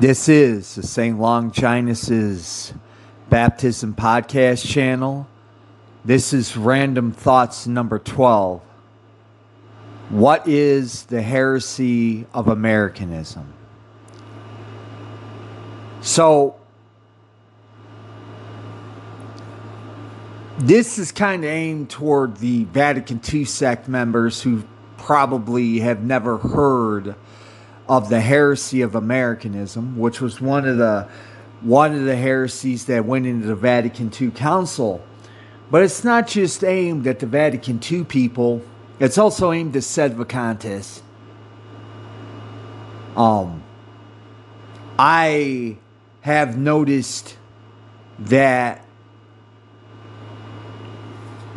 This is the St. Longinus's Baptism Podcast channel. This is Random Thoughts number 12. What is the heresy of Americanism? So, this is kind of aimed toward the Vatican II sect members who probably have never heard of the heresy of Americanism, which was one of the one of the heresies that went into the Vatican II Council. But it's not just aimed at the Vatican II people; it's also aimed at Sedevacantists. Um, I have noticed that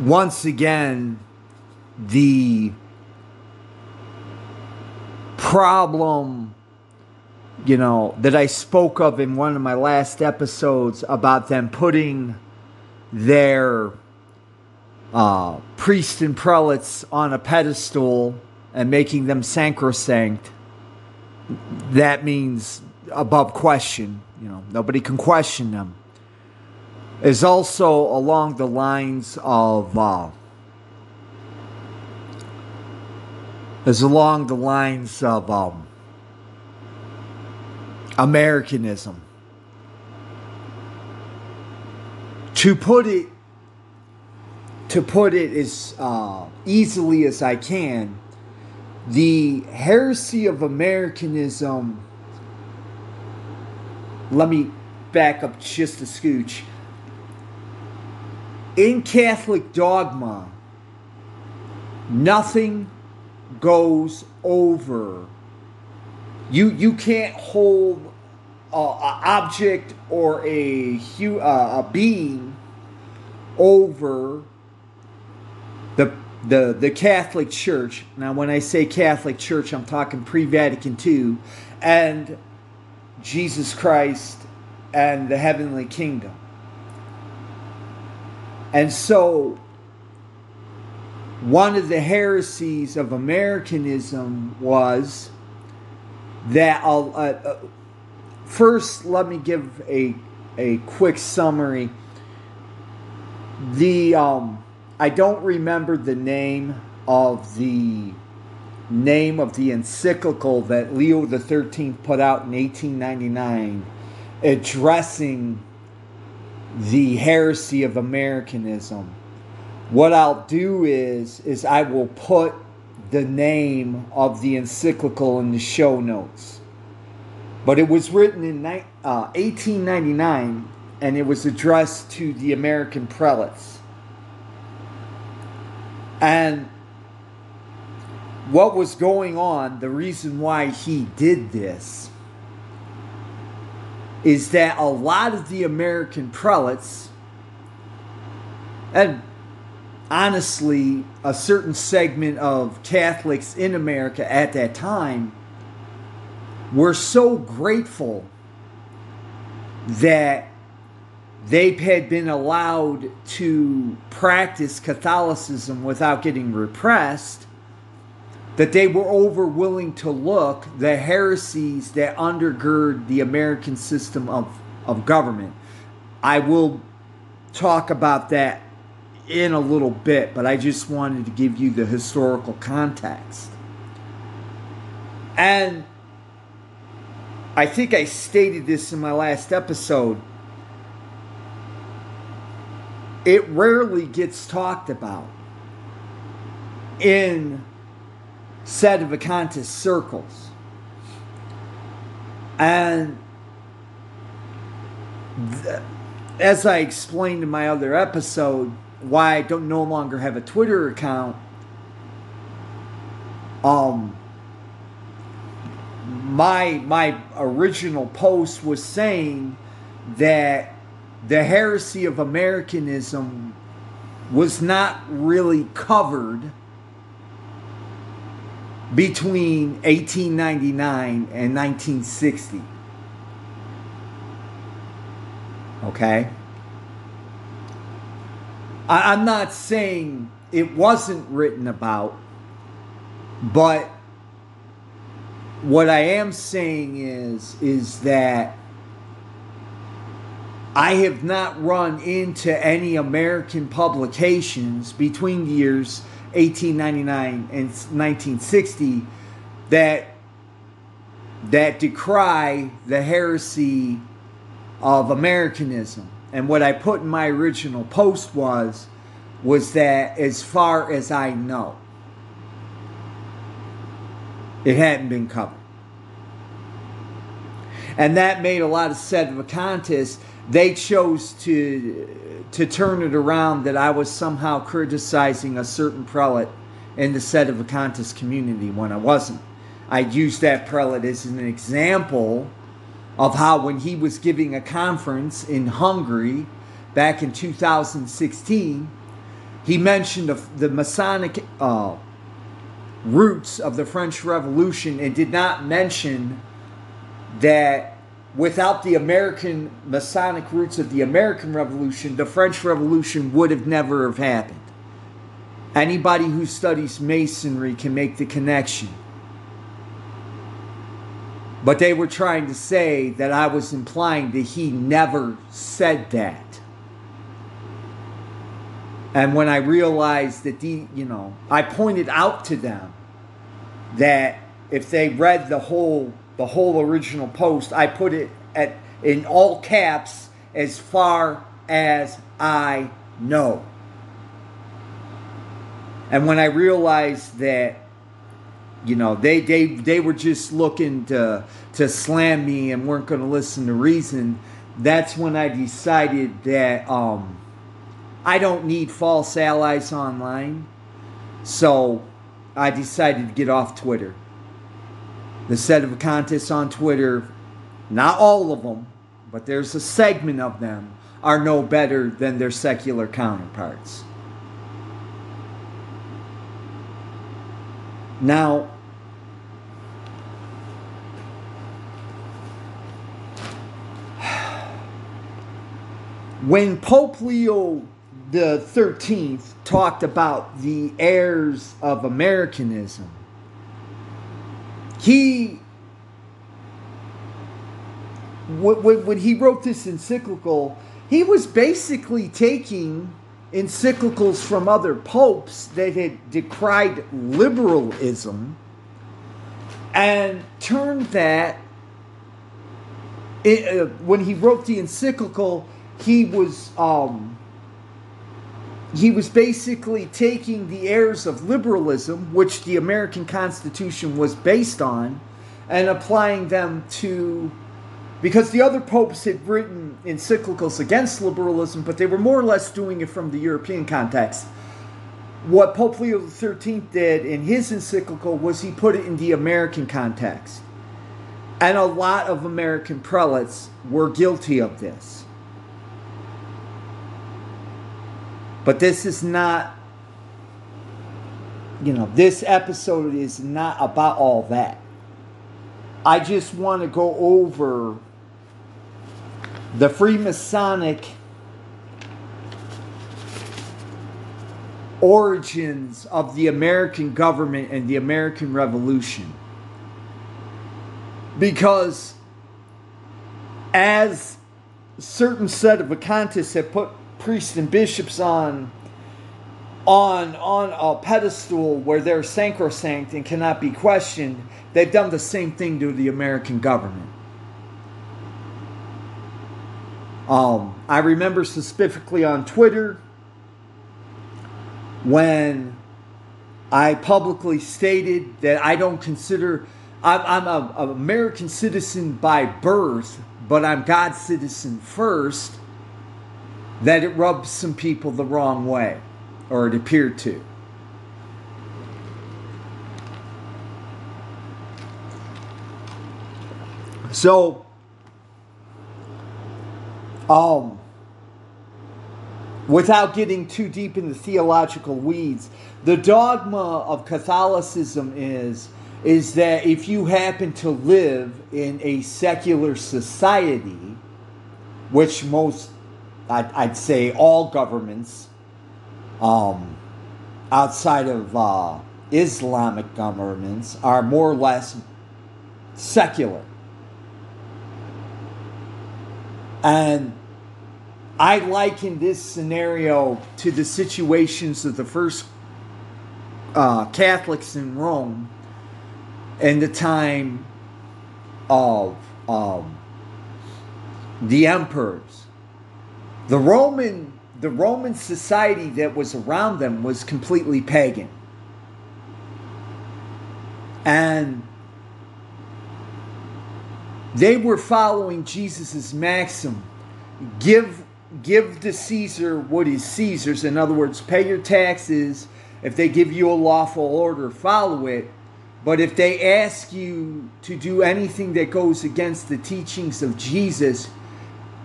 once again the problem, you know, that I spoke of in one of my last episodes about them putting their uh, priests and prelates on a pedestal and making them sacrosanct. That means above question. You know, nobody can question them. Is also along the lines of. Uh, is along the lines of um, Americanism. To put it, to put it as uh, easily as I can, the heresy of Americanism. Let me back up just a scooch. In Catholic dogma, nothing goes over. You you can't hold a, object or a uh, a being over the the the Catholic Church. Now, when I say Catholic Church, I'm talking pre-Vatican II and Jesus Christ and the heavenly kingdom. And so one of the heresies of Americanism was that uh, uh, first let me give a a quick summary. The um, I don't remember the name of the name of the encyclical that Leo the 13th put out in 1899 addressing the heresy of Americanism what I'll do is is I will put the name of the encyclical in the show notes. But it was written in uh, 1899 and it was addressed to the American prelates. And what was going on, the reason why he did this, is that a lot of the American prelates, and honestly, a certain segment of Catholics in America at that time were so grateful that they had been allowed to practice Catholicism without getting repressed, that they were over willing to look the heresies that undergird the American system of, of government. I will talk about that in a little bit, but I just wanted to give you the historical context. And I think I stated this in my last episode. It rarely gets talked about in Sedevacantist circles. And th- as I explained in my other episode, why I don't no longer have a Twitter account. Um, my my original post was saying that the heresy of Americanism was not really covered between 1899 and 1960. Okay? I, I'm not saying it wasn't written about, but what I am saying is is that I have not run into any American publications between the years 1899 and 1960 that that decry the heresy of Americanism. And what I put in my original post was was that as far as I know, it hadn't been covered. And that made a lot of sedevacantists. They chose to to turn it around that I was somehow criticizing a certain prelate in the sedevacantist community when I wasn't. I used that prelate as an example of how when he was giving a conference in Hungary back in 2016, he mentioned the, the Masonic uh, roots of the French Revolution and did not mention that without the American Masonic roots of the American Revolution, the French Revolution would have never have happened. Anybody who studies Masonry can make the connection. But they were trying to say that I was implying that he never said that. And when I realized that the, you know, I pointed out to them that if they read the whole the whole original post, I put it at in all caps as far as I know. And when I realized that you know they they they were just looking to to slam me and weren't going to listen to reason. That's when i decided that um i don't need false allies online. So i decided to get off twitter. The sedevacantists on twitter not all of them but there's a segment of them are no better than their secular counterparts. Now when Pope Leo the 13th talked about the heirs of Americanism, he when, he wrote this encyclical, he was basically taking encyclicals from other popes that had decried liberalism and turned that it, uh, when he wrote the encyclical he was um, he was basically taking the airs of liberalism, which the American Constitution was based on, and applying them to because the other popes had written encyclicals against liberalism, but they were more or less doing it from the European context. What Pope Leo XIII did in his encyclical was he put it in the American context. And a lot of American prelates were guilty of this. But this is not, you know, this episode is not about all that. I just want to go over the Freemasonic origins of the American government and the American Revolution. Because as certain sedevacantists have put priests and bishops on on on a pedestal where they're sacrosanct and cannot be questioned, they've done the same thing to the American government. Um, I remember specifically on Twitter when I publicly stated that I don't consider I'm, I'm an American citizen by birth, but I'm God's citizen first that it rubbed some people the wrong way, or it appeared to. So, um, without getting too deep in the theological weeds, the dogma of Catholicism is is that if you happen to live in a secular society, which most I'd, I'd say all governments um, outside of uh, Islamic governments are more or less secular. And I liken this scenario to the situations of the first uh, Catholics in Rome in the time of um, the emperors. The Roman the Roman society that was around them was completely pagan. And they were following Jesus' maxim give give to Caesar what is Caesar's. In other words, pay your taxes. If they give you a lawful order, follow it. But if they ask you to do anything that goes against the teachings of Jesus,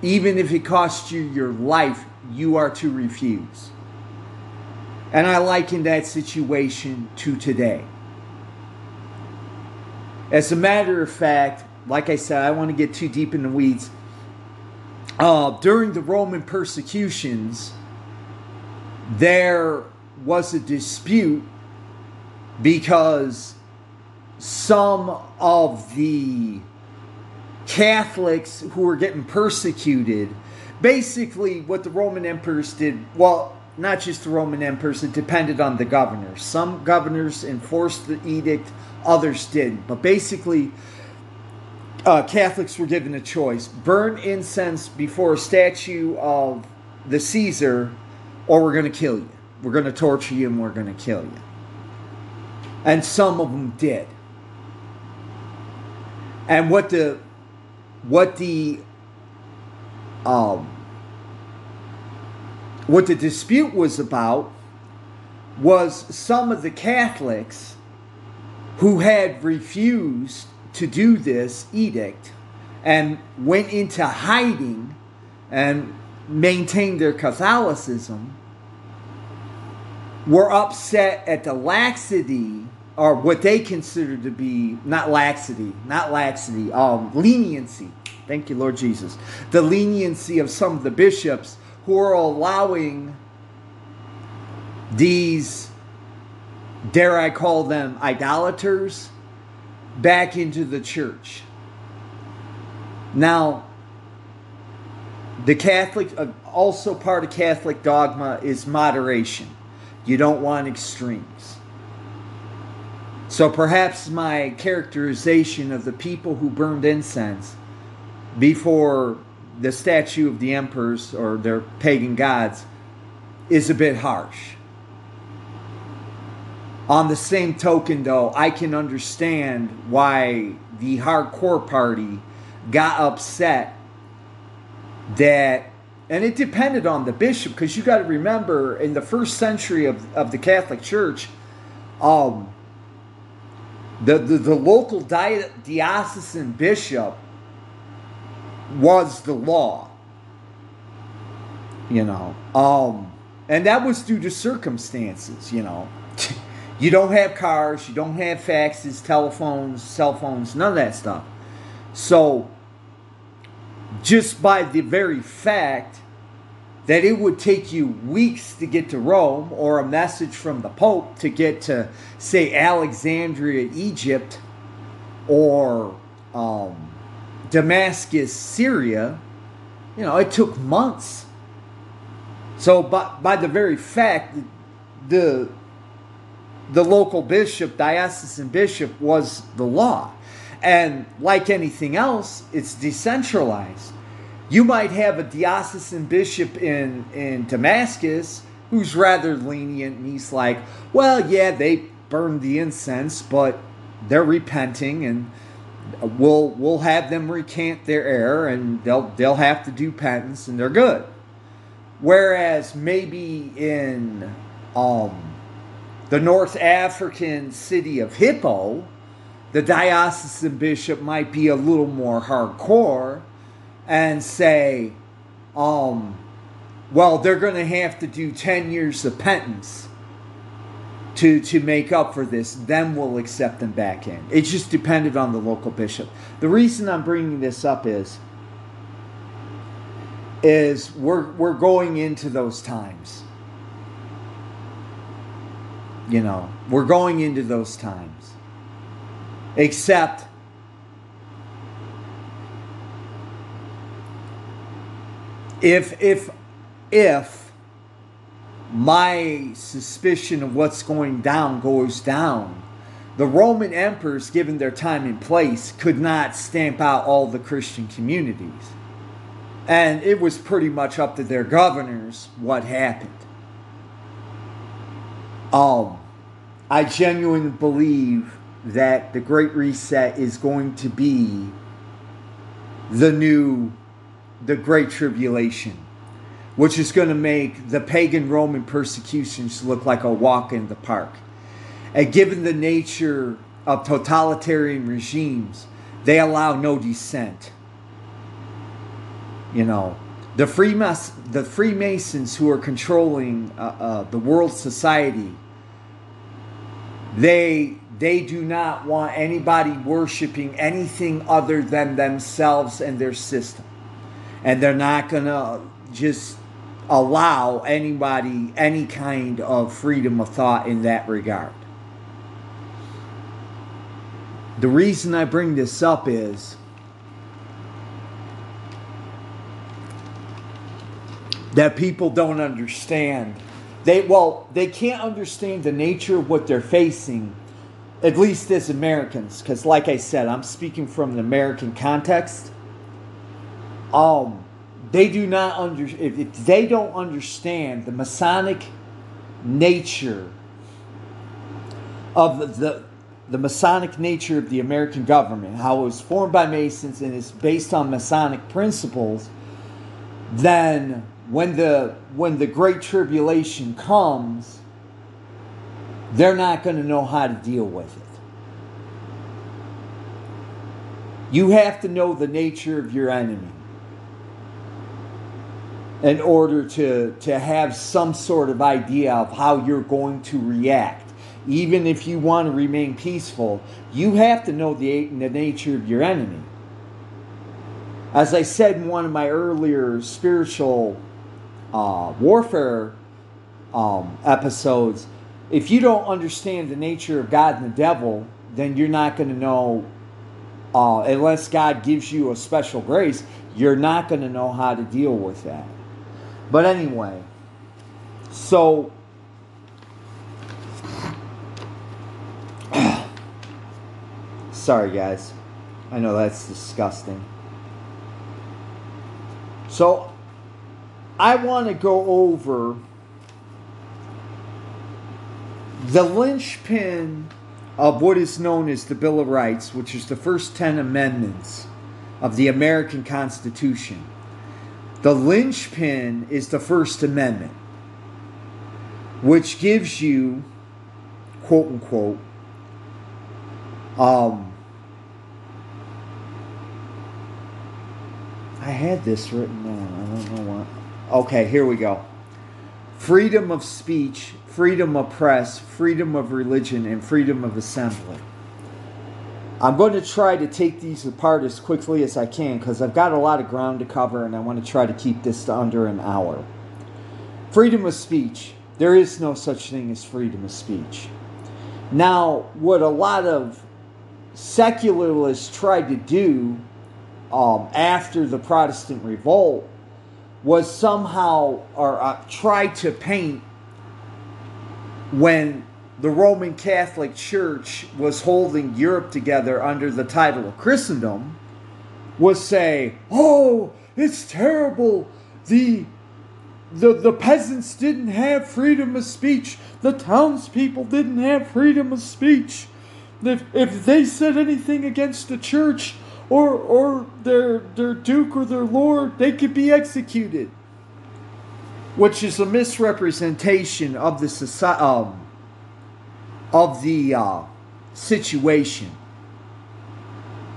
even if it costs you your life, you are to refuse. And I liken that situation to today. As a matter of fact, like I said, I want to get too deep in the weeds. Uh, during the Roman persecutions, there was a dispute because some of the Catholics who were getting persecuted, basically what the Roman emperors did, well, not just the Roman emperors, it depended on the governors. Some governors enforced the edict, others didn't. But basically, uh, Catholics were given a choice burn incense before a statue of the Caesar, or we're going to kill you. We're going to torture you and we're going to kill you. And some of them did. And what the what the um what the dispute was about was some of the Catholics who had refused to do this edict and went into hiding and maintained their Catholicism were upset at the laxity or what they consider to be not laxity, not laxity, um, leniency. Thank you, Lord Jesus. The leniency of some of the bishops who are allowing these, dare I call them, idolaters back into the church. Now, the Catholic, uh, also part of Catholic dogma is moderation. You don't want extremes. So perhaps my characterization of the people who burned incense before the statue of the emperors or their pagan gods is a bit harsh. On the same token, though, I can understand why the hardcore party got upset that, and it depended on the bishop, because you got to remember in the first century of, of the Catholic Church, um, the, the, the local diocesan bishop was the law. You know, um, and that was due to circumstances, you know. you don't have cars, you don't have faxes, telephones, cell phones, none of that stuff. So, just by the very fact that it would take you weeks to get to Rome or a message from the Pope to get to, say, Alexandria, Egypt, or um, Damascus, Syria, you know, it took months. So, by, by the very fact, the the local bishop, diocesan bishop, was the law. And like anything else, it's decentralized. You might have a diocesan bishop in, in Damascus who's rather lenient and he's like, well, yeah, they burned the incense, but they're repenting and we'll we'll have them recant their error and they'll they'll have to do penance and they're good. Whereas maybe in um, the North African city of Hippo, the diocesan bishop might be a little more hardcore and say, um, well, they're going to have to do 10 years of penance to, to make up for this, then we'll accept them back in. It just depended on the local bishop. The reason I'm bringing this up is is we're we're going into those times. You know, we're going into those times. Except if if if my suspicion of what's going down goes down, the Roman emperors, given their time and place, could not stamp out all the Christian communities. And it was pretty much up to their governors what happened. Um, I genuinely believe that the Great Reset is going to be the new, the Great Tribulation, which is going to make the pagan Roman persecutions look like a walk in the park. And given the nature of totalitarian regimes, they allow no dissent. You know, the Freemas- the Freemasons who are controlling uh, uh, the world society, they they do not want anybody worshiping anything other than themselves and their system, and they're not gonna just allow anybody any kind of freedom of thought in that regard. The reason I bring this up is that people don't understand. They well, they can't understand the nature of what they're facing, at least as Americans, because like I said, I'm speaking from an American context. Um, they do not under if, if they don't understand the Masonic nature of the, the the Masonic nature of the American government, how it was formed by Masons and is based on Masonic principles, then when the when the great tribulation comes, they're not going to know how to deal with it. You have to know the nature of your enemy in order to, to have some sort of idea of how you're going to react. Even if you want to remain peaceful, you have to know the, the nature of your enemy. As I said in one of my earlier spiritual uh, warfare um, episodes, if you don't understand the nature of God and the devil, then you're not going to know, uh, unless God gives you a special grace, you're not going to know how to deal with that. But anyway, so sorry guys. I know that's disgusting. So I want to go over the linchpin of what is known as the Bill of Rights, which is the first 10 amendments of the American Constitution. The linchpin is the First Amendment, which gives you, quote unquote, um, I had this written down. I don't know what. Okay, here we go. Freedom of speech, freedom of press, freedom of religion, and freedom of assembly. I'm going to try to take these apart as quickly as I can because I've got a lot of ground to cover and I want to try to keep this to under an hour. Freedom of speech. There is no such thing as freedom of speech. Now, what a lot of secularists tried to do um, after the Protestant revolt was somehow or uh, tried to paint when the Roman Catholic Church was holding Europe together under the title of Christendom was say, "Oh, it's terrible. The the the peasants didn't have freedom of speech. The townspeople didn't have freedom of speech. If if they said anything against the church, or or their their duke or their lord, they could be executed. Which is a misrepresentation of the society, um, of the uh, situation.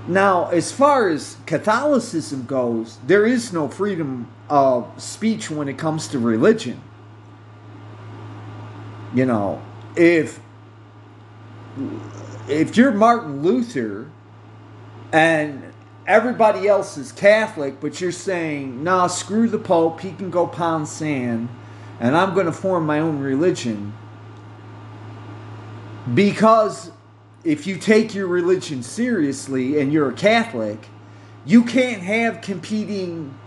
Now, as far as Catholicism goes, there is no freedom of speech when it comes to religion. You know, if if you're Martin Luther and everybody else is Catholic, but you're saying, nah, screw the Pope, he can go pound sand, and I'm going to form my own religion. Because if you take your religion seriously and you're a Catholic, you can't have competing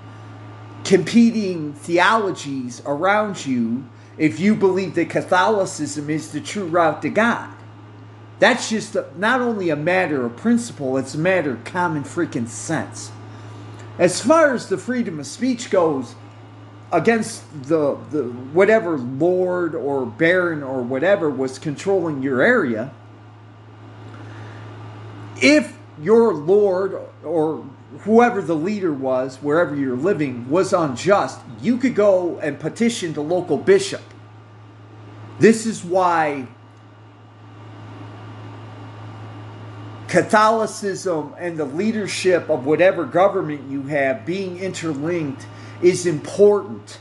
competing theologies around you if you believe that Catholicism is the true route to God. That's just a, not only a matter of principle, it's a matter of common freaking sense. As far as the freedom of speech goes, against the, the whatever lord or baron or whatever was controlling your area, if your lord or whoever the leader was, wherever you're living, was unjust, you could go and petition the local bishop. This is why Catholicism and the leadership of whatever government you have being interlinked is important.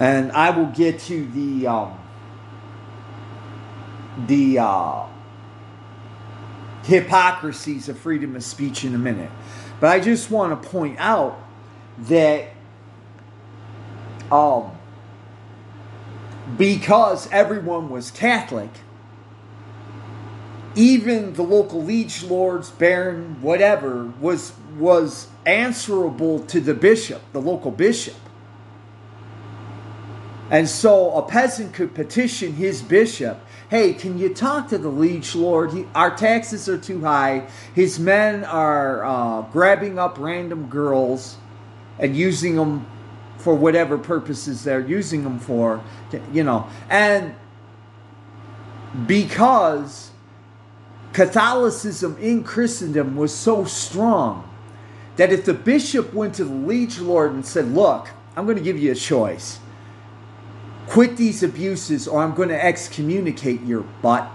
And I will get to the um, the uh, hypocrisies of freedom of speech in a minute. But I just want to point out that um, because everyone was Catholic, even the local liege lords, baron, whatever, was was answerable to the bishop, the local bishop. And so a peasant could petition his bishop, hey, can you talk to the liege lord? He, our taxes are too high. His men are uh, grabbing up random girls and using them for whatever purposes they're using them for, you know. And because Catholicism in Christendom was so strong that if the bishop went to the liege lord and said, Look, I'm going to give you a choice. Quit these abuses or I'm going to excommunicate your butt.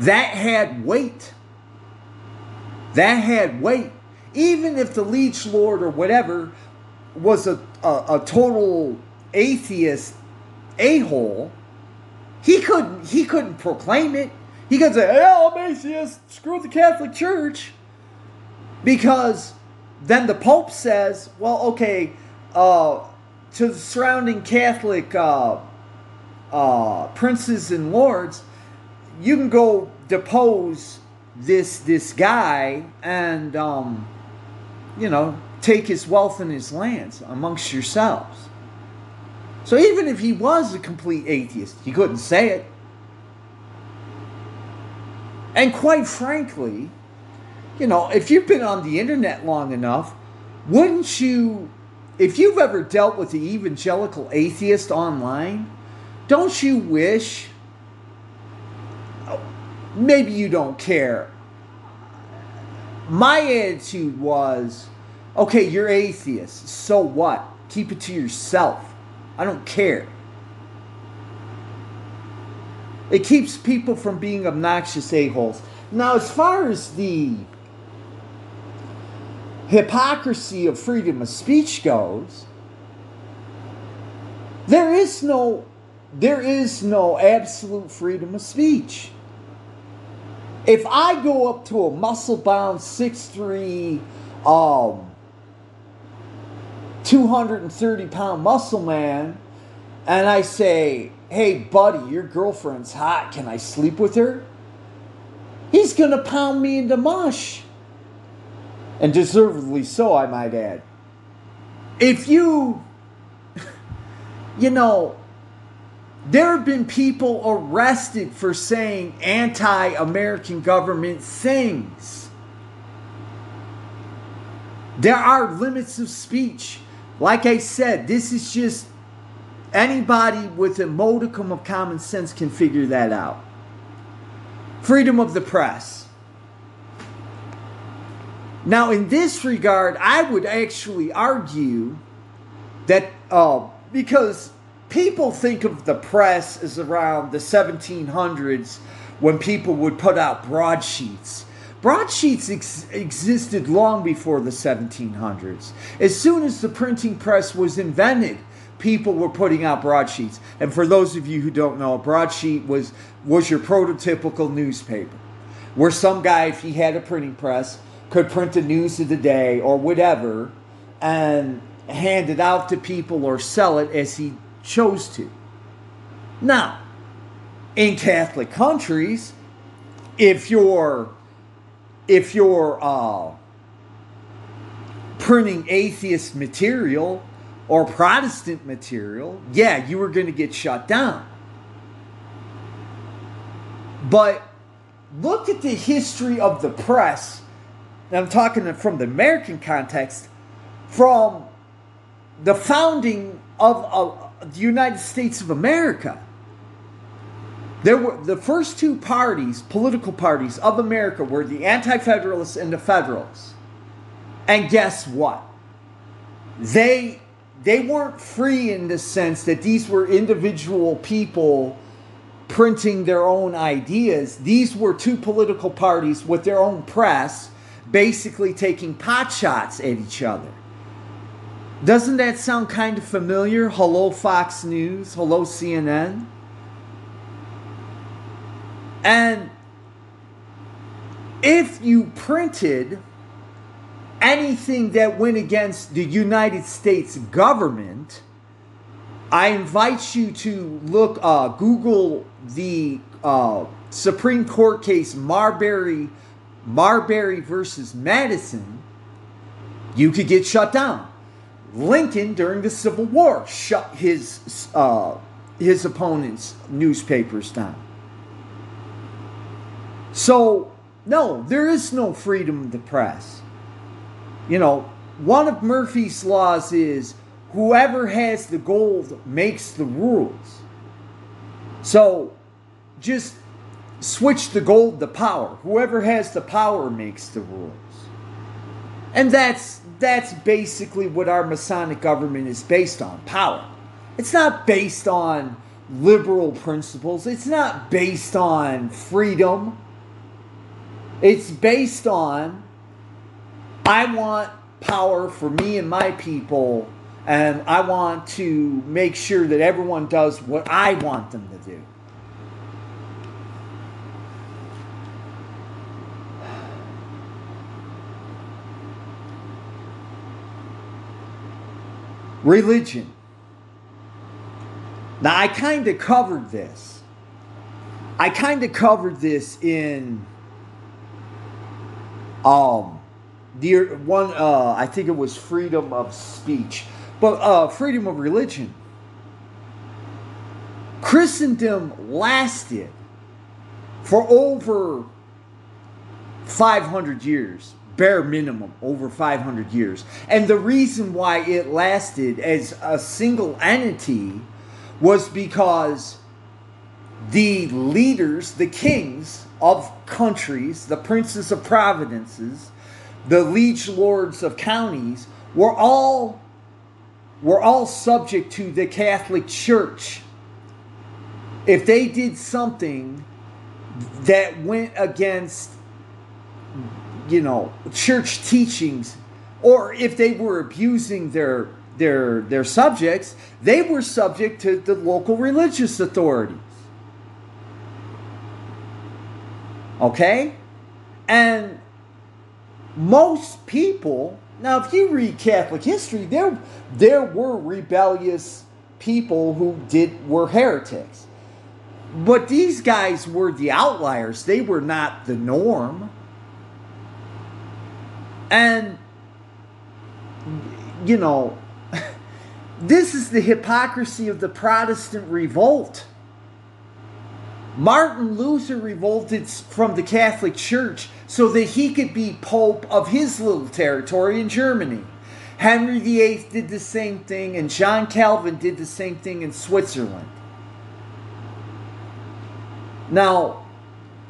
That had weight. That had weight. Even if the liege lord or whatever was a, a, a total atheist a hole, he couldn't he couldn't proclaim it. He could say, "Hey, I'm atheist. Screw the Catholic Church." Because then the Pope says, well, okay, uh, to the surrounding Catholic uh, uh, princes and lords, you can go depose this this guy and um, you know take his wealth and his lands amongst yourselves. So even if he was a complete atheist, he couldn't say it. And quite frankly, you know, if you've been on the internet long enough, wouldn't you, if you've ever dealt with the evangelical atheist online, don't you wish, maybe you don't care. My attitude was, okay, you're atheist, so what? Keep it to yourself. I don't care. It keeps people from being obnoxious a-holes. Now, as far as the hypocrisy of freedom of speech goes, there is no there is no absolute freedom of speech. If I go up to a muscle bound 6'3 um 230 pound muscle man and I say, "Hey buddy, your girlfriend's hot. Can I sleep with her?" He's going to pound me into mush and deservedly so, I might add. If you, you know, there have been people arrested for saying anti American government things. There are limits of speech. Like I said, this is just anybody with a modicum of common sense can figure that out. Freedom of the press. Now, in this regard, I would actually argue that uh, because people think of the press as around the 1700s when people would put out broadsheets. Broadsheets ex- existed long before the 1700s. As soon as the printing press was invented, people were putting out broadsheets. And for those of you who don't know, a broadsheet was was your prototypical newspaper, where some guy, if he had a printing press, could print the news of the day or whatever and hand it out to people or sell it as he chose to. Now, in Catholic countries, if you're if you're uh, printing atheist material or Protestant material, yeah, you were going to get shut down. But look at the history of the press. And I'm talking from the American context, from the founding of, of the United States of America. There were the first two parties, political parties of America, were the Anti-Federalists and the Federalists. And guess what? They they weren't free in the sense that these were individual people printing their own ideas. These were two political parties with their own press, basically taking pot shots at each other. Doesn't that sound kind of familiar? Hello, Fox News. Hello, CNN. And if you printed anything that went against the United States government, I invite you to look, uh, Google the uh, Supreme Court case Marbury, Marbury versus Madison. You could get shut down. Lincoln during the Civil War shut his uh, his opponents' newspapers down. So no, there is no freedom of the press. You know, one of Murphy's laws is whoever has the gold makes the rules. So just switch the gold to power. Whoever has the power makes the rules. And that's that's basically what our Masonic government is based on, power. It's not based on liberal principles. It's not based on freedom. It's based on I want power for me and my people, and I want to make sure that everyone does what I want them to do. Religion. Now, I kind of covered this. I kind of covered this in um the one uh, I think it was freedom of speech, but uh, freedom of religion. Christendom lasted for over 500 years, bare minimum, over 500 years. And the reason why it lasted as a single entity was because the leaders, the kings of countries, the princes of providences, the liege lords of counties were all were all subject to the Catholic Church. If they did something that went against you know church teachings or if they were abusing their their their subjects, they were subject to the local religious authorities. Okay? And most people now if you read catholic history there there were rebellious people who did were heretics. But these guys were the outliers. They were not the norm. And you know this is the hypocrisy of the protestant revolt. Martin luther revolted from the catholic church so that he could be pope of his little territory in Germany. Henry VIII did the same thing, and John Calvin did the same thing in Switzerland. Now,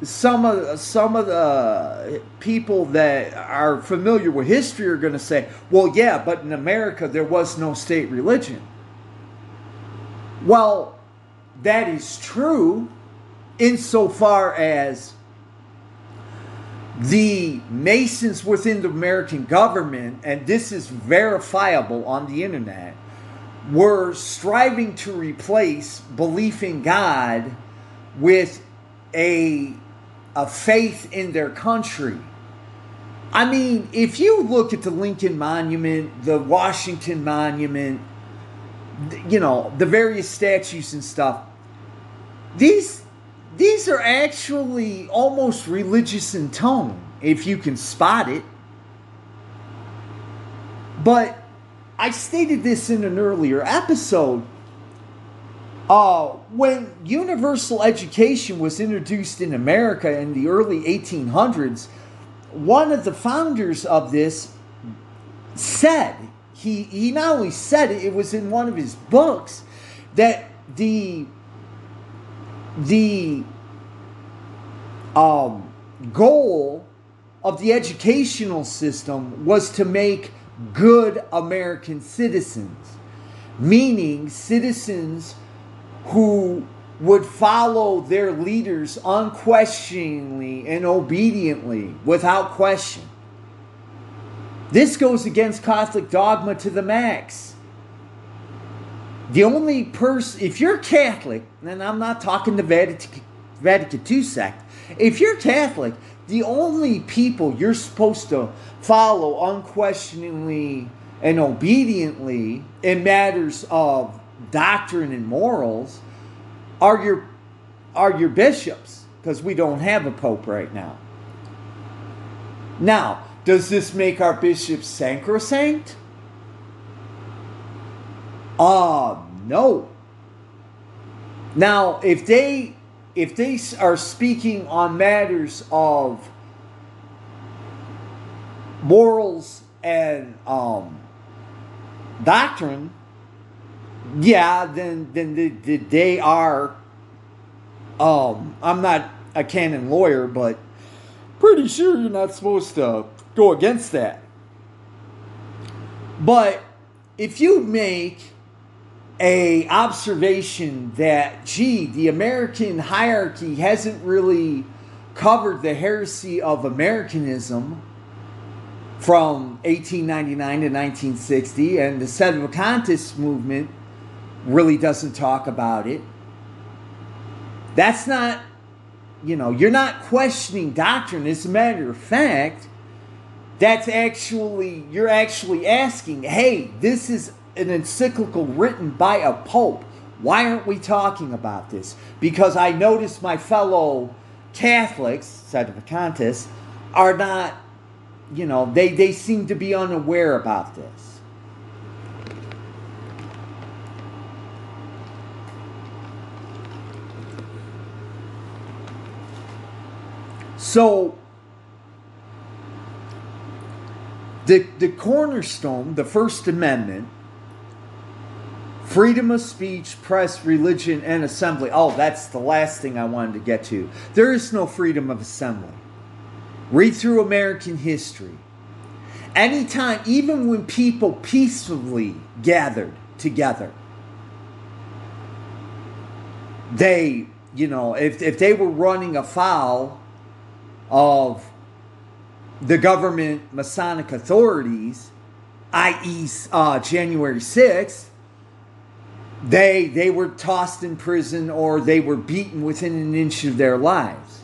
some of some of the people that are familiar with history are going to say, "Well, yeah, but in America there was no state religion." Well, that is true insofar as the Masons within the American government, and this is verifiable on the internet, were striving to replace belief in God with a, a faith in their country. I mean, if you look at the Lincoln Monument, the Washington Monument, you know, the various statues and stuff, these these are actually almost religious in tone, if you can spot it. but I stated this in an earlier episode. Uh, when universal education was introduced in America in the early 1800s, one of the founders of this said, he, he not only said it, it was in one of his books, that the, the um, goal of the educational system was to make good American citizens, meaning citizens who would follow their leaders unquestioningly and obediently without question. This goes against Catholic dogma to the max. The only person, if you're Catholic, and I'm not talking the Vatican, Vatican II sect, if you're Catholic, the only people you're supposed to follow unquestioningly and obediently in matters of doctrine and morals are your are your bishops because we don't have a pope right now. Now, does this make our bishops sacrosanct? Uh no. Now, if they if they are speaking on matters of morals and um, doctrine, yeah, then then the, the, they are. Um, I'm not a canon lawyer, but pretty sure you're not supposed to go against that. But if you make a observation that gee, the American hierarchy hasn't really covered the heresy of Americanism from 1899 to 1960, and the Sedevacantist movement really doesn't talk about it. That's not, you know, you're not questioning doctrine. As a matter of fact, that's actually, you're actually asking, hey, this is an encyclical written by a pope. Why aren't we talking about this? Because I notice my fellow Catholics, Sedevacantists, are not, you know, they, they seem to be unaware about this. So, the, the cornerstone, the First Amendment, freedom of speech, press, religion, and assembly. Oh, that's the last thing I wanted to get to. There is no freedom of assembly. Read through American history. Anytime, even when people peacefully gathered together, they, you know, if, if they were running afoul of the government Masonic authorities, i.e., uh, January 6th, they they were tossed in prison or they were beaten within an inch of their lives.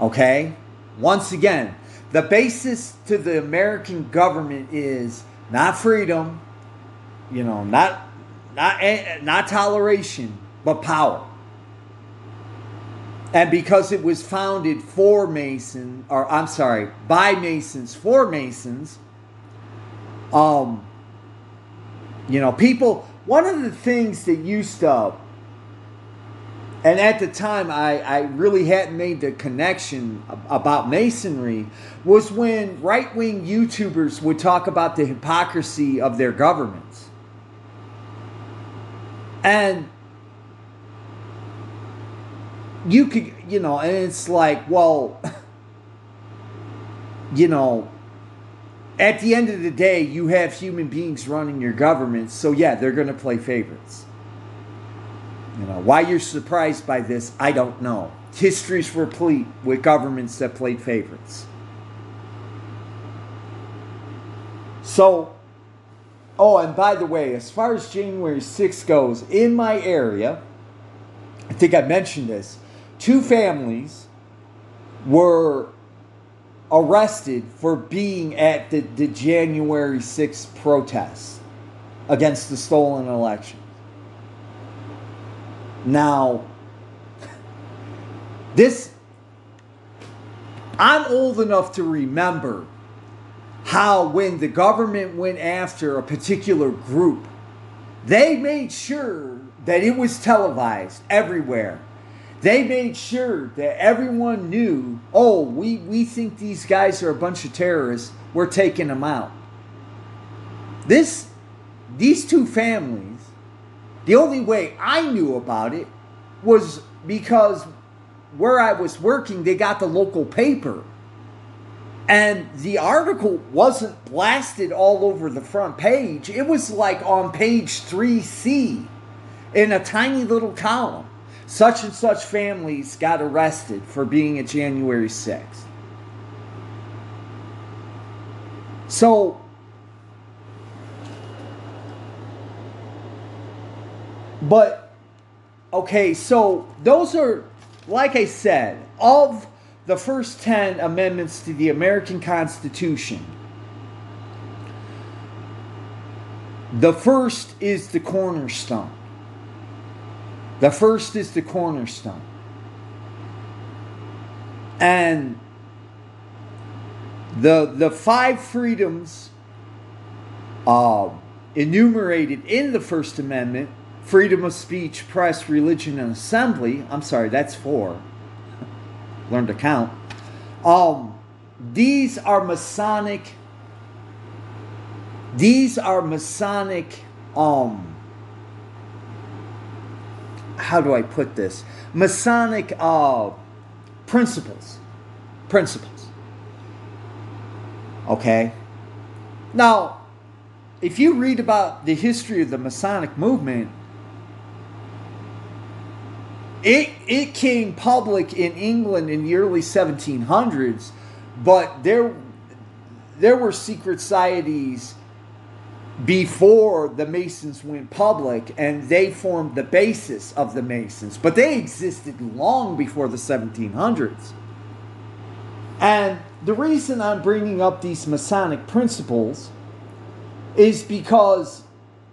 Okay? Once again, the basis to the American government is not freedom, you know, not not eh, not toleration, but power. And because it was founded for Mason, or I'm sorry, by Masons for Masons, um, you know, people, one of the things that used to, and at the time I, I really hadn't made the connection about Masonry, was when right wing YouTubers would talk about the hypocrisy of their governments. And you could, you know, and it's like, well, you know, at the end of the day, you have human beings running your government, so yeah, they're going to play favorites. You know, why you're surprised by this, I don't know. History's replete with governments that played favorites. So, oh, and by the way, as far as January 6th goes, in my area, I think I mentioned this, two families were arrested for being at the, the January 6th protests against the stolen election. Now, this, I'm old enough to remember how when the government went after a particular group, they made sure that it was televised everywhere. They made sure that everyone knew, oh, we, we think these guys are a bunch of terrorists. We're taking them out. This these two families, the only way I knew about it was because where I was working, they got the local paper. And the article wasn't blasted all over the front page. It was like on page 3C in a tiny little column. Such and such families got arrested for being at January 6th. So, but, okay, so those are, like I said, of the first 10 amendments to the American Constitution. The first is the cornerstone. The first is the cornerstone. And the, the five freedoms uh, enumerated in the First Amendment freedom of speech, press, religion, and assembly. I'm sorry, that's four. Learn to count. Um, these are Masonic. These are Masonic. Um, how do I put this? Masonic uh, principles. Principles. Okay? Now, if you read about the history of the Masonic movement, it, it came public in England in the early 1700s, but there, there were secret societies before the Masons went public, and they formed the basis of the Masons. But they existed long before the 1700s. And the reason I'm bringing up these Masonic principles is because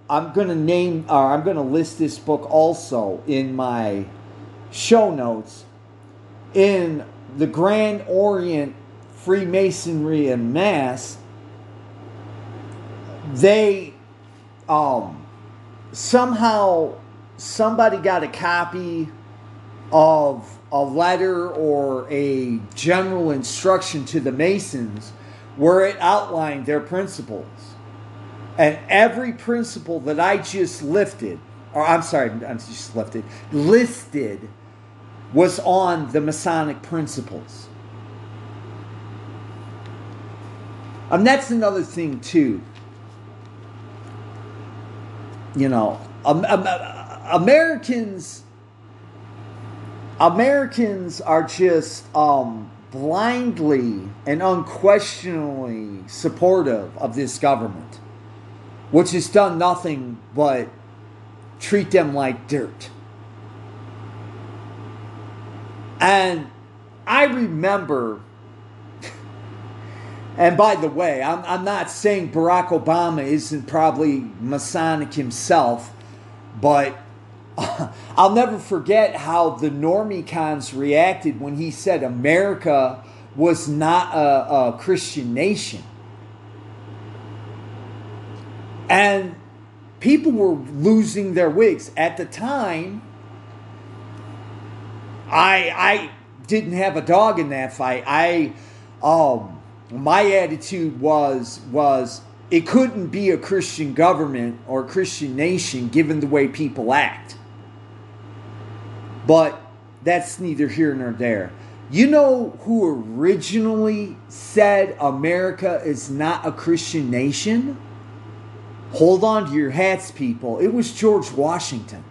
I'm going to name, or I'm going to list this book also in my show notes. In the Grand Orient Freemasonry Unmasked, they um somehow somebody got a copy of a letter or a general instruction to the Masons where it outlined their principles. And every principle that I just lifted, or I'm sorry, I'm just lifted, listed was on the Masonic principles. And that's another thing, too you know, um, um, Americans Americans are just um, blindly and unquestionably supportive of this government, which has done nothing but treat them like dirt. And I remember and by the way, I'm, I'm not saying Barack Obama isn't probably Masonic himself, but I'll never forget how the normie cons reacted when he said America was not a, a Christian nation. And people were losing their wigs. At the time, I I didn't have a dog in that fight. I um my attitude was was it couldn't be a Christian government or a Christian nation given the way people act. But that's neither here nor there. You know who originally said America is not a Christian nation? Hold on to your hats, people. It was George Washington.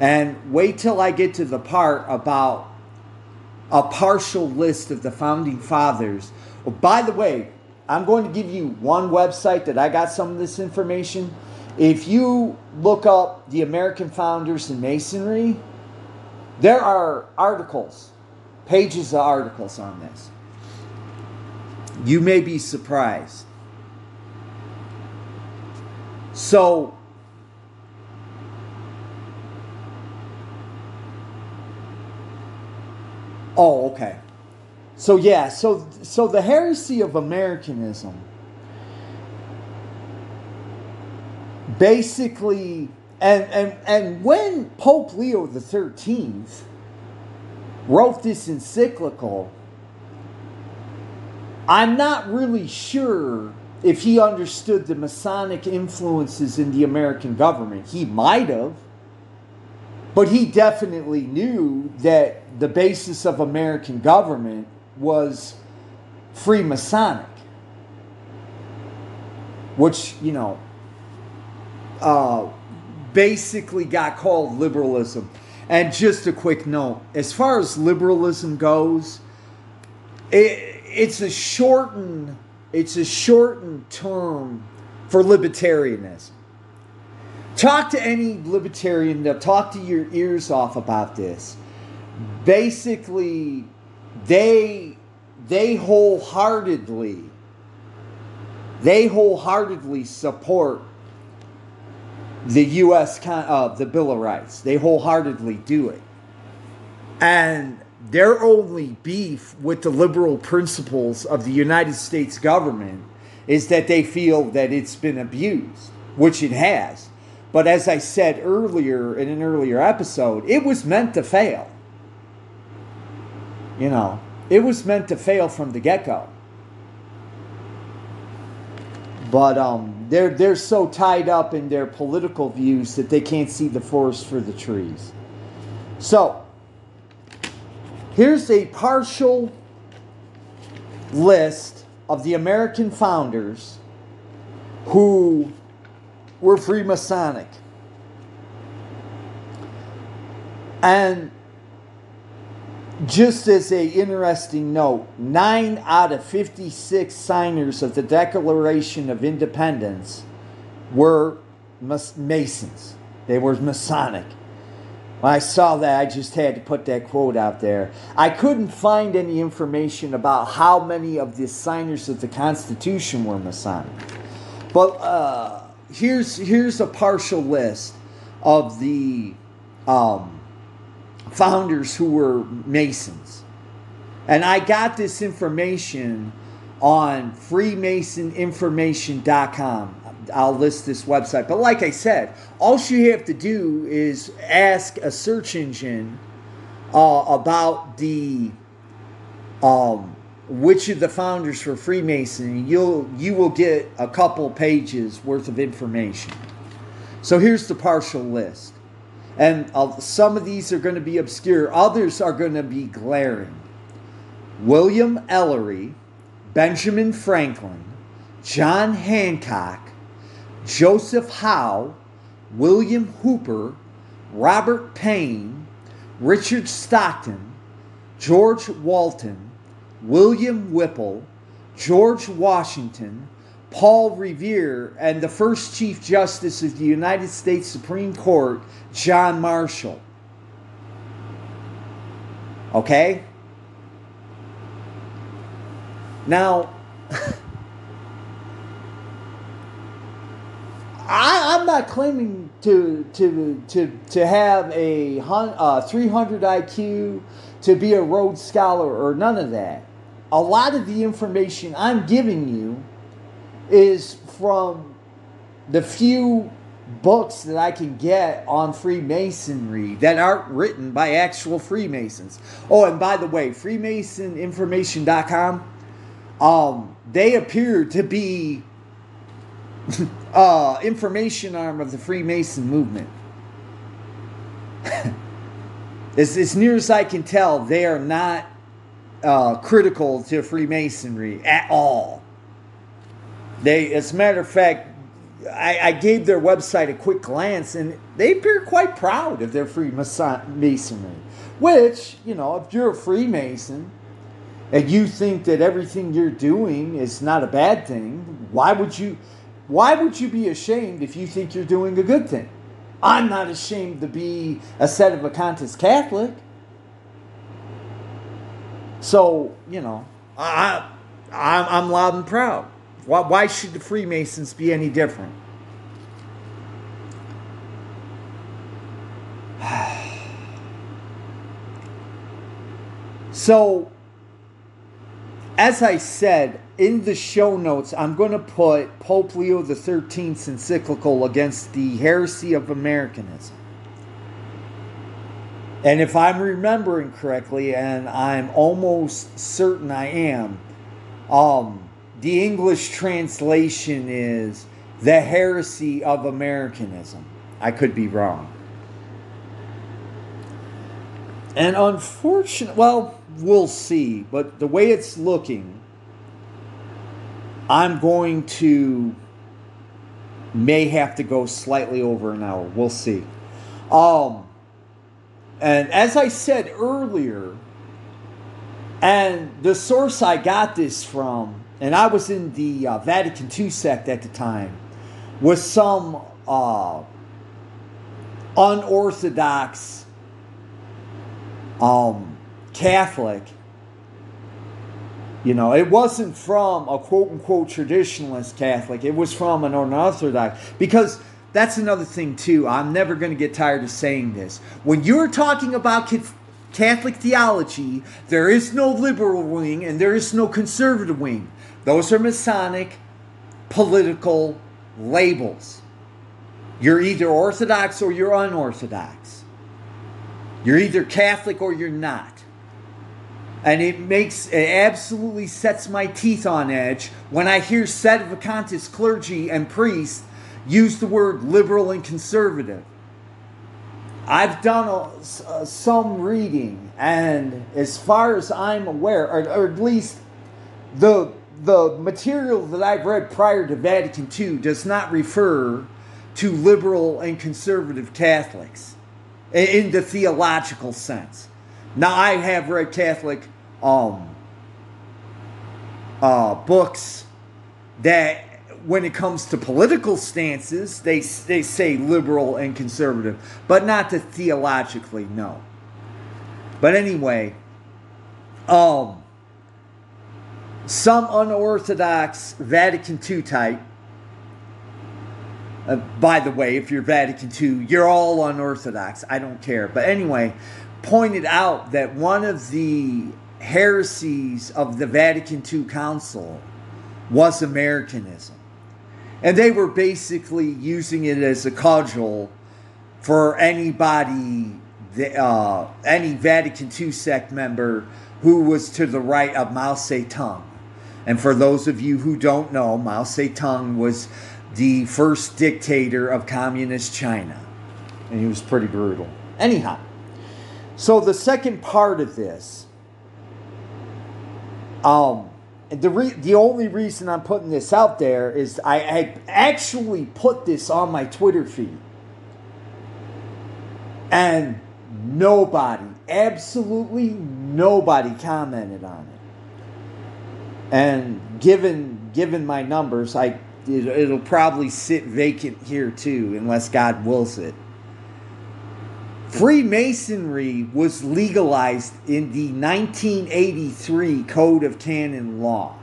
And wait till I get to the part about a partial list of the founding fathers. Oh, by the way, I'm going to give you one website that I got some of this information. If you look up the American founders in Masonry, there are articles, pages of articles on this. You may be surprised. So, Oh, okay. so yeah, so so the heresy of Americanism basically and and and when Pope Leo the Thirteenth wrote this encyclical, I'm not really sure if he understood the Masonic influences in the American government. He might have, but he definitely knew that the basis of American government was Freemasonic, which, you know, uh, basically got called liberalism. And just a quick note as far as liberalism goes, it, it's a shortened it's a shortened term for libertarianism. Talk to any libertarian, talk to your ears off about this. Basically, they they wholeheartedly they wholeheartedly support the U.S. Uh, the Bill of Rights. They wholeheartedly do it, and their only beef with the liberal principles of the United States government is that they feel that it's been abused, which it has. But as I said earlier in an earlier episode, it was meant to fail. You know, it was meant to fail from the get go. But um, they're they're so tied up in their political views that they can't see the forest for the trees. So Here's a partial list of the American founders who were Freemasonic. And just as a interesting note, 9 out of 56 signers of the Declaration of Independence were Masons. They were Masonic. When I saw that, I just had to put that quote out there. I couldn't find any information about how many of the signers of the Constitution were Masonic. But uh, here's, here's a partial list of the um, founders who were Masons. And I got this information on freemasoninformation.com. I'll list this website. But like I said, all you have to do is ask a search engine uh, about the um, which of the founders for Freemasonry. You'll you will get a couple pages worth of information. So here's the partial list, and some of these are going to be obscure. Others are going to be glaring. William Ellery, Benjamin Franklin, John Hancock, Joseph Howe, William Hooper, Robert Paine, Richard Stockton, George Walton, William Whipple, George Washington, Paul Revere, and the first Chief Justice of the United States Supreme Court, John Marshall. Okay? Now, I, am not claiming to to to to have a uh, 300 IQ, to be a Rhodes Scholar, or none of that. A lot of the information I'm giving you is from the few books that I can get on Freemasonry that aren't written by actual Freemasons. Oh, and by the way, FreemasonInformation.com, um, they appear to be uh, information arm of the Freemason movement. as, as near as I can tell, they are not uh, critical to Freemasonry at all. They, as a matter of fact, I, I, gave their website a quick glance, and they appear quite proud of their Freemasonry. Which, you know, if you're a Freemason and you think that everything you're doing is not a bad thing, why would you? Why would you be ashamed if you think you're doing a good thing? I'm not ashamed to be a sedevacantist Catholic. So, you know, I, I, I'm loud and proud. Why, why should the Freemasons be any different? so, as I said in the show notes, I'm going to put Pope Leo XIII's encyclical against the heresy of Americanism. And if I'm remembering correctly, and I'm almost certain I am, um, the English translation is the heresy of Americanism. I could be wrong. And unfortunately, well, we'll see. But the way it's looking, I'm going to may have to go slightly over an hour. We'll see. Um, and as I said earlier, and the source I got this from, and I was in the uh, Vatican II sect at the time, was some uh, unorthodox um, Catholic. You know, it wasn't from a quote unquote traditionalist Catholic, it was from an unorthodox. Because that's another thing, too. I'm never going to get tired of saying this. When you're talking about Catholic theology, there is no liberal wing and there is no conservative wing. Those are Masonic political labels. You're either Orthodox or you're unorthodox. You're either Catholic or you're not. And it makes, it absolutely sets my teeth on edge when I hear sedevacantist clergy and priests use the word liberal and conservative. I've done a, some reading, and as far as I'm aware, or, or at least the the material that I've read prior to Vatican II does not refer to liberal and conservative Catholics in the theological sense. Now, I have read Catholic um, uh, books that, when it comes to political stances, they, they say liberal and conservative, but not to theologically, no. But anyway, um, some unorthodox Vatican II type. Uh, by the way, if you're Vatican II, you're all unorthodox. I don't care. But anyway, pointed out that one of the heresies of the Vatican II Council was Americanism. And they were basically using it as a cudgel for anybody, uh, any Vatican II sect member who was to the right of Mao Zedong. And for those of you who don't know, Mao Zedong was the first dictator of communist China. And he was pretty brutal. Anyhow, so the second part of this, um, the re- the only reason I'm putting this out there is I, I actually put this on my Twitter feed, and nobody, absolutely nobody, commented on it. And given given my numbers, I it, it'll probably sit vacant here too, unless God wills it. Freemasonry was legalized in the 1983 Code of Canon Law.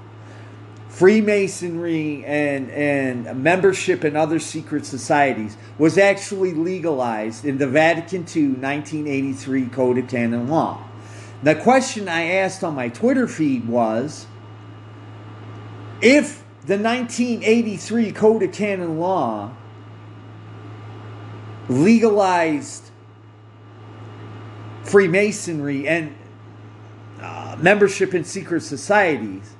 Freemasonry and, and membership in other secret societies was actually legalized in the Vatican II 1983 Code of Canon Law. The question I asked on my Twitter feed was if the 1983 Code of Canon Law legalized Freemasonry and uh, membership in secret societies,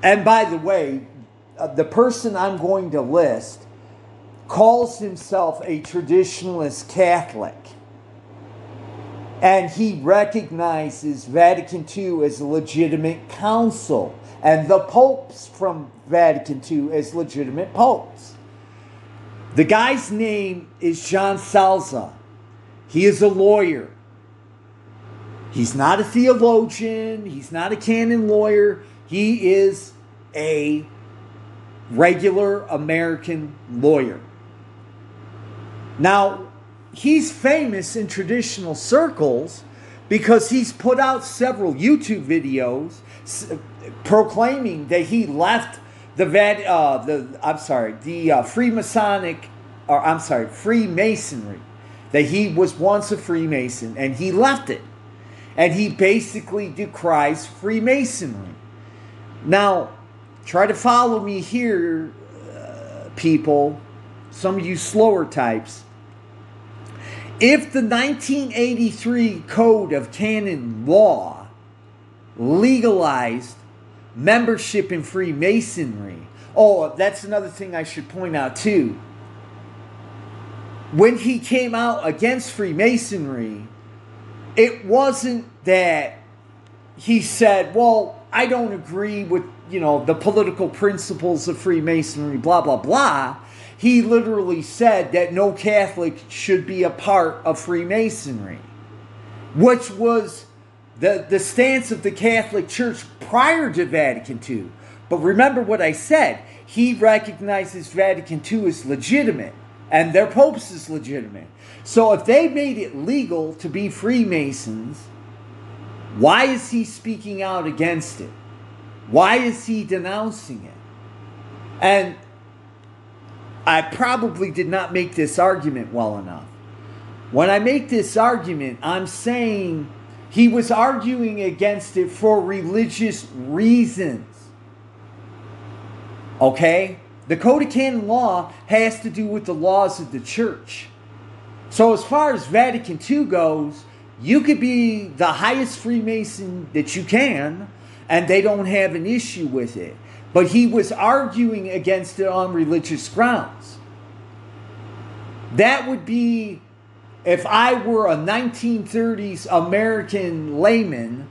and by the way, uh, the person I'm going to list calls himself a traditionalist Catholic. And he recognizes Vatican II as a legitimate council and the popes from Vatican II as legitimate popes. The guy's name is John Salza. He is a lawyer. He's not a theologian, he's not a canon lawyer. He is a regular American lawyer. Now, he's famous in traditional circles because he's put out several YouTube videos proclaiming that he left the Vad, uh, the I'm sorry, the uh, Freemasonic, or I'm sorry, Freemasonry, that he was once a Freemason and he left it, and he basically decries Freemasonry. Now, try to follow me here, uh, people, some of you slower types. If the 1983 Code of Canon Law legalized membership in Freemasonry, oh, that's another thing I should point out too. When he came out against Freemasonry, it wasn't that he said, well, I don't agree with, you know, the political principles of Freemasonry, blah, blah, blah. He literally said that no Catholic should be a part of Freemasonry, which was the, the stance of the Catholic Church prior to Vatican II. But remember what I said. He recognizes Vatican II as legitimate and their popes is legitimate. So if they made it legal to be Freemasons, why is he speaking out against it? Why is he denouncing it? And I probably did not make this argument well enough. When I make this argument, I'm saying he was arguing against it for religious reasons. Okay? The Code of Canon Law has to do with the laws of the church. So, as far as Vatican II goes, you could be the highest Freemason that you can, and they don't have an issue with it. But he was arguing against it on religious grounds. That would be if I were a 1930s American layman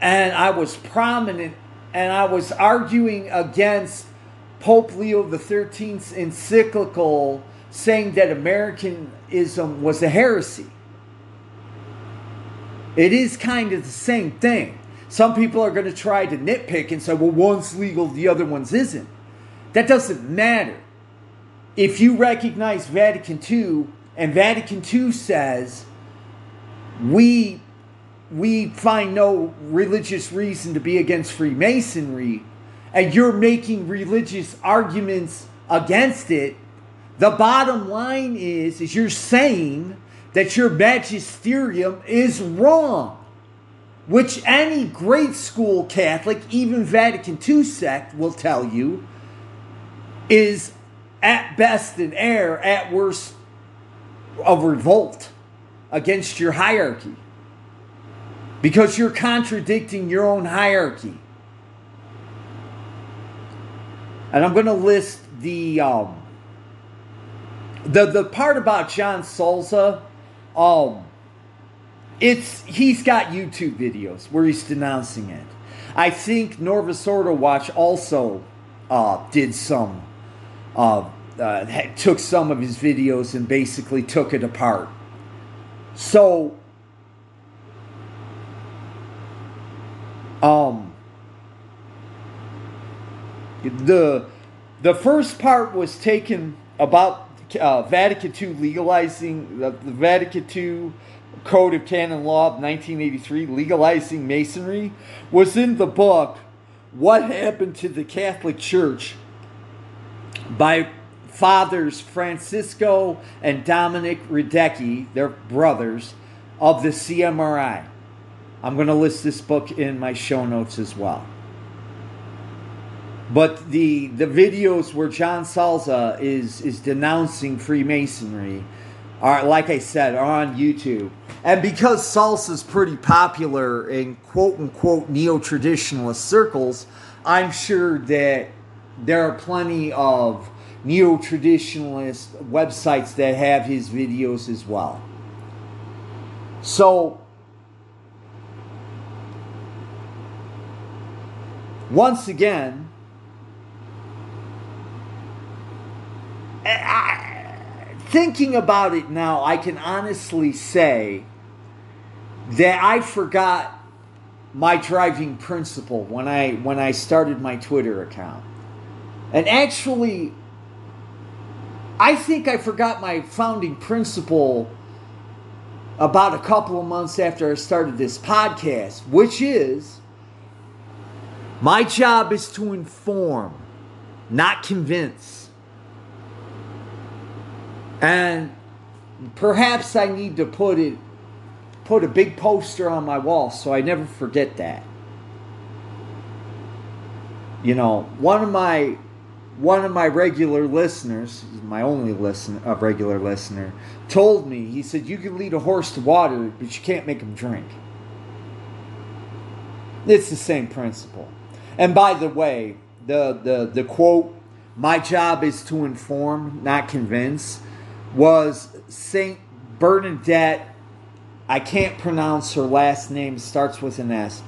and I was prominent and I was arguing against Pope Leo XIII's encyclical saying that Americanism was a heresy. It is kind of the same thing. Some people are going to try to nitpick and say, well, one's legal, the other one's isn't. That doesn't matter. If you recognize Vatican II and Vatican II says, we, we find no religious reason to be against Freemasonry, and you're making religious arguments against it, the bottom line is, is you're saying that your magisterium is wrong. Which any great school Catholic, even Vatican II sect, will tell you is at best an error, at worst a revolt against your hierarchy. Because you're contradicting your own hierarchy. and I'm going to list the um, the the part about John Salza. Um, it's he's got YouTube videos where he's denouncing it. I think Novus Ordo Watch also uh, did some, uh, uh, took some of his videos and basically took it apart. So, um, the the first part was taken about uh, Vatican II legalizing the, the Vatican II Code of Canon Law of 1983 legalizing Masonry was in the book What Happened to the Catholic Church by fathers Francisco and Dominic Radecki, their brothers, of the CMRI. I'm going to list this book in my show notes as well. But the the videos where John Salza is is denouncing Freemasonry are like I said on YouTube. And because Salza's pretty popular in quote unquote neo traditionalist circles, I'm sure that there are plenty of neo traditionalist websites that have his videos as well. So, once again, I, thinking about it now, I can honestly say that I forgot my driving principle when I when I started my Twitter account. And actually I think I forgot my founding principle about a couple of months after I started this podcast, which is my job is to inform, not convince. And perhaps I need to put it put a big poster on my wall so I never forget that. You know, one of my one of my regular listeners, my only listen, a regular listener, told me. He said, "You can lead a horse to water, but you can't make him drink." It's the same principle. And by the way, the the the quote, "My job is to inform, not convince," was Saint Bernadette. I can't pronounce her last name. Starts with an S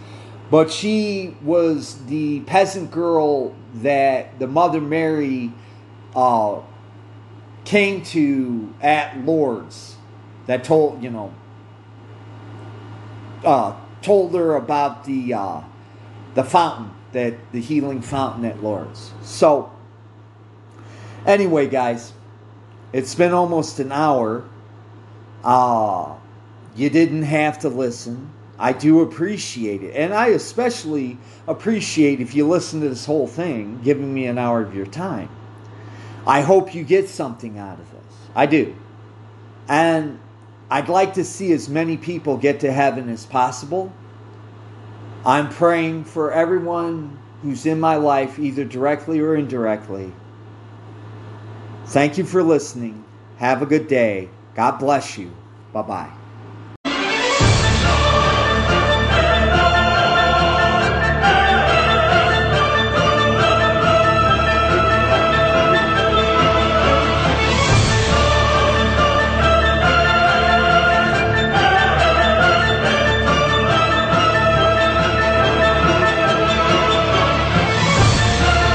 but she was the peasant girl that the Mother Mary uh, came to at Lourdes that told, you know, uh, told her about the, uh, the fountain, that the healing fountain at Lourdes. So, anyway, guys, it's been almost an hour. Uh, you didn't have to listen. I do appreciate it. And I especially appreciate if you listen to this whole thing, giving me an hour of your time. I hope you get something out of this. I do. And I'd like to see as many people get to heaven as possible. I'm praying for everyone who's in my life, either directly or indirectly. Thank you for listening. Have a good day. God bless you. Bye bye.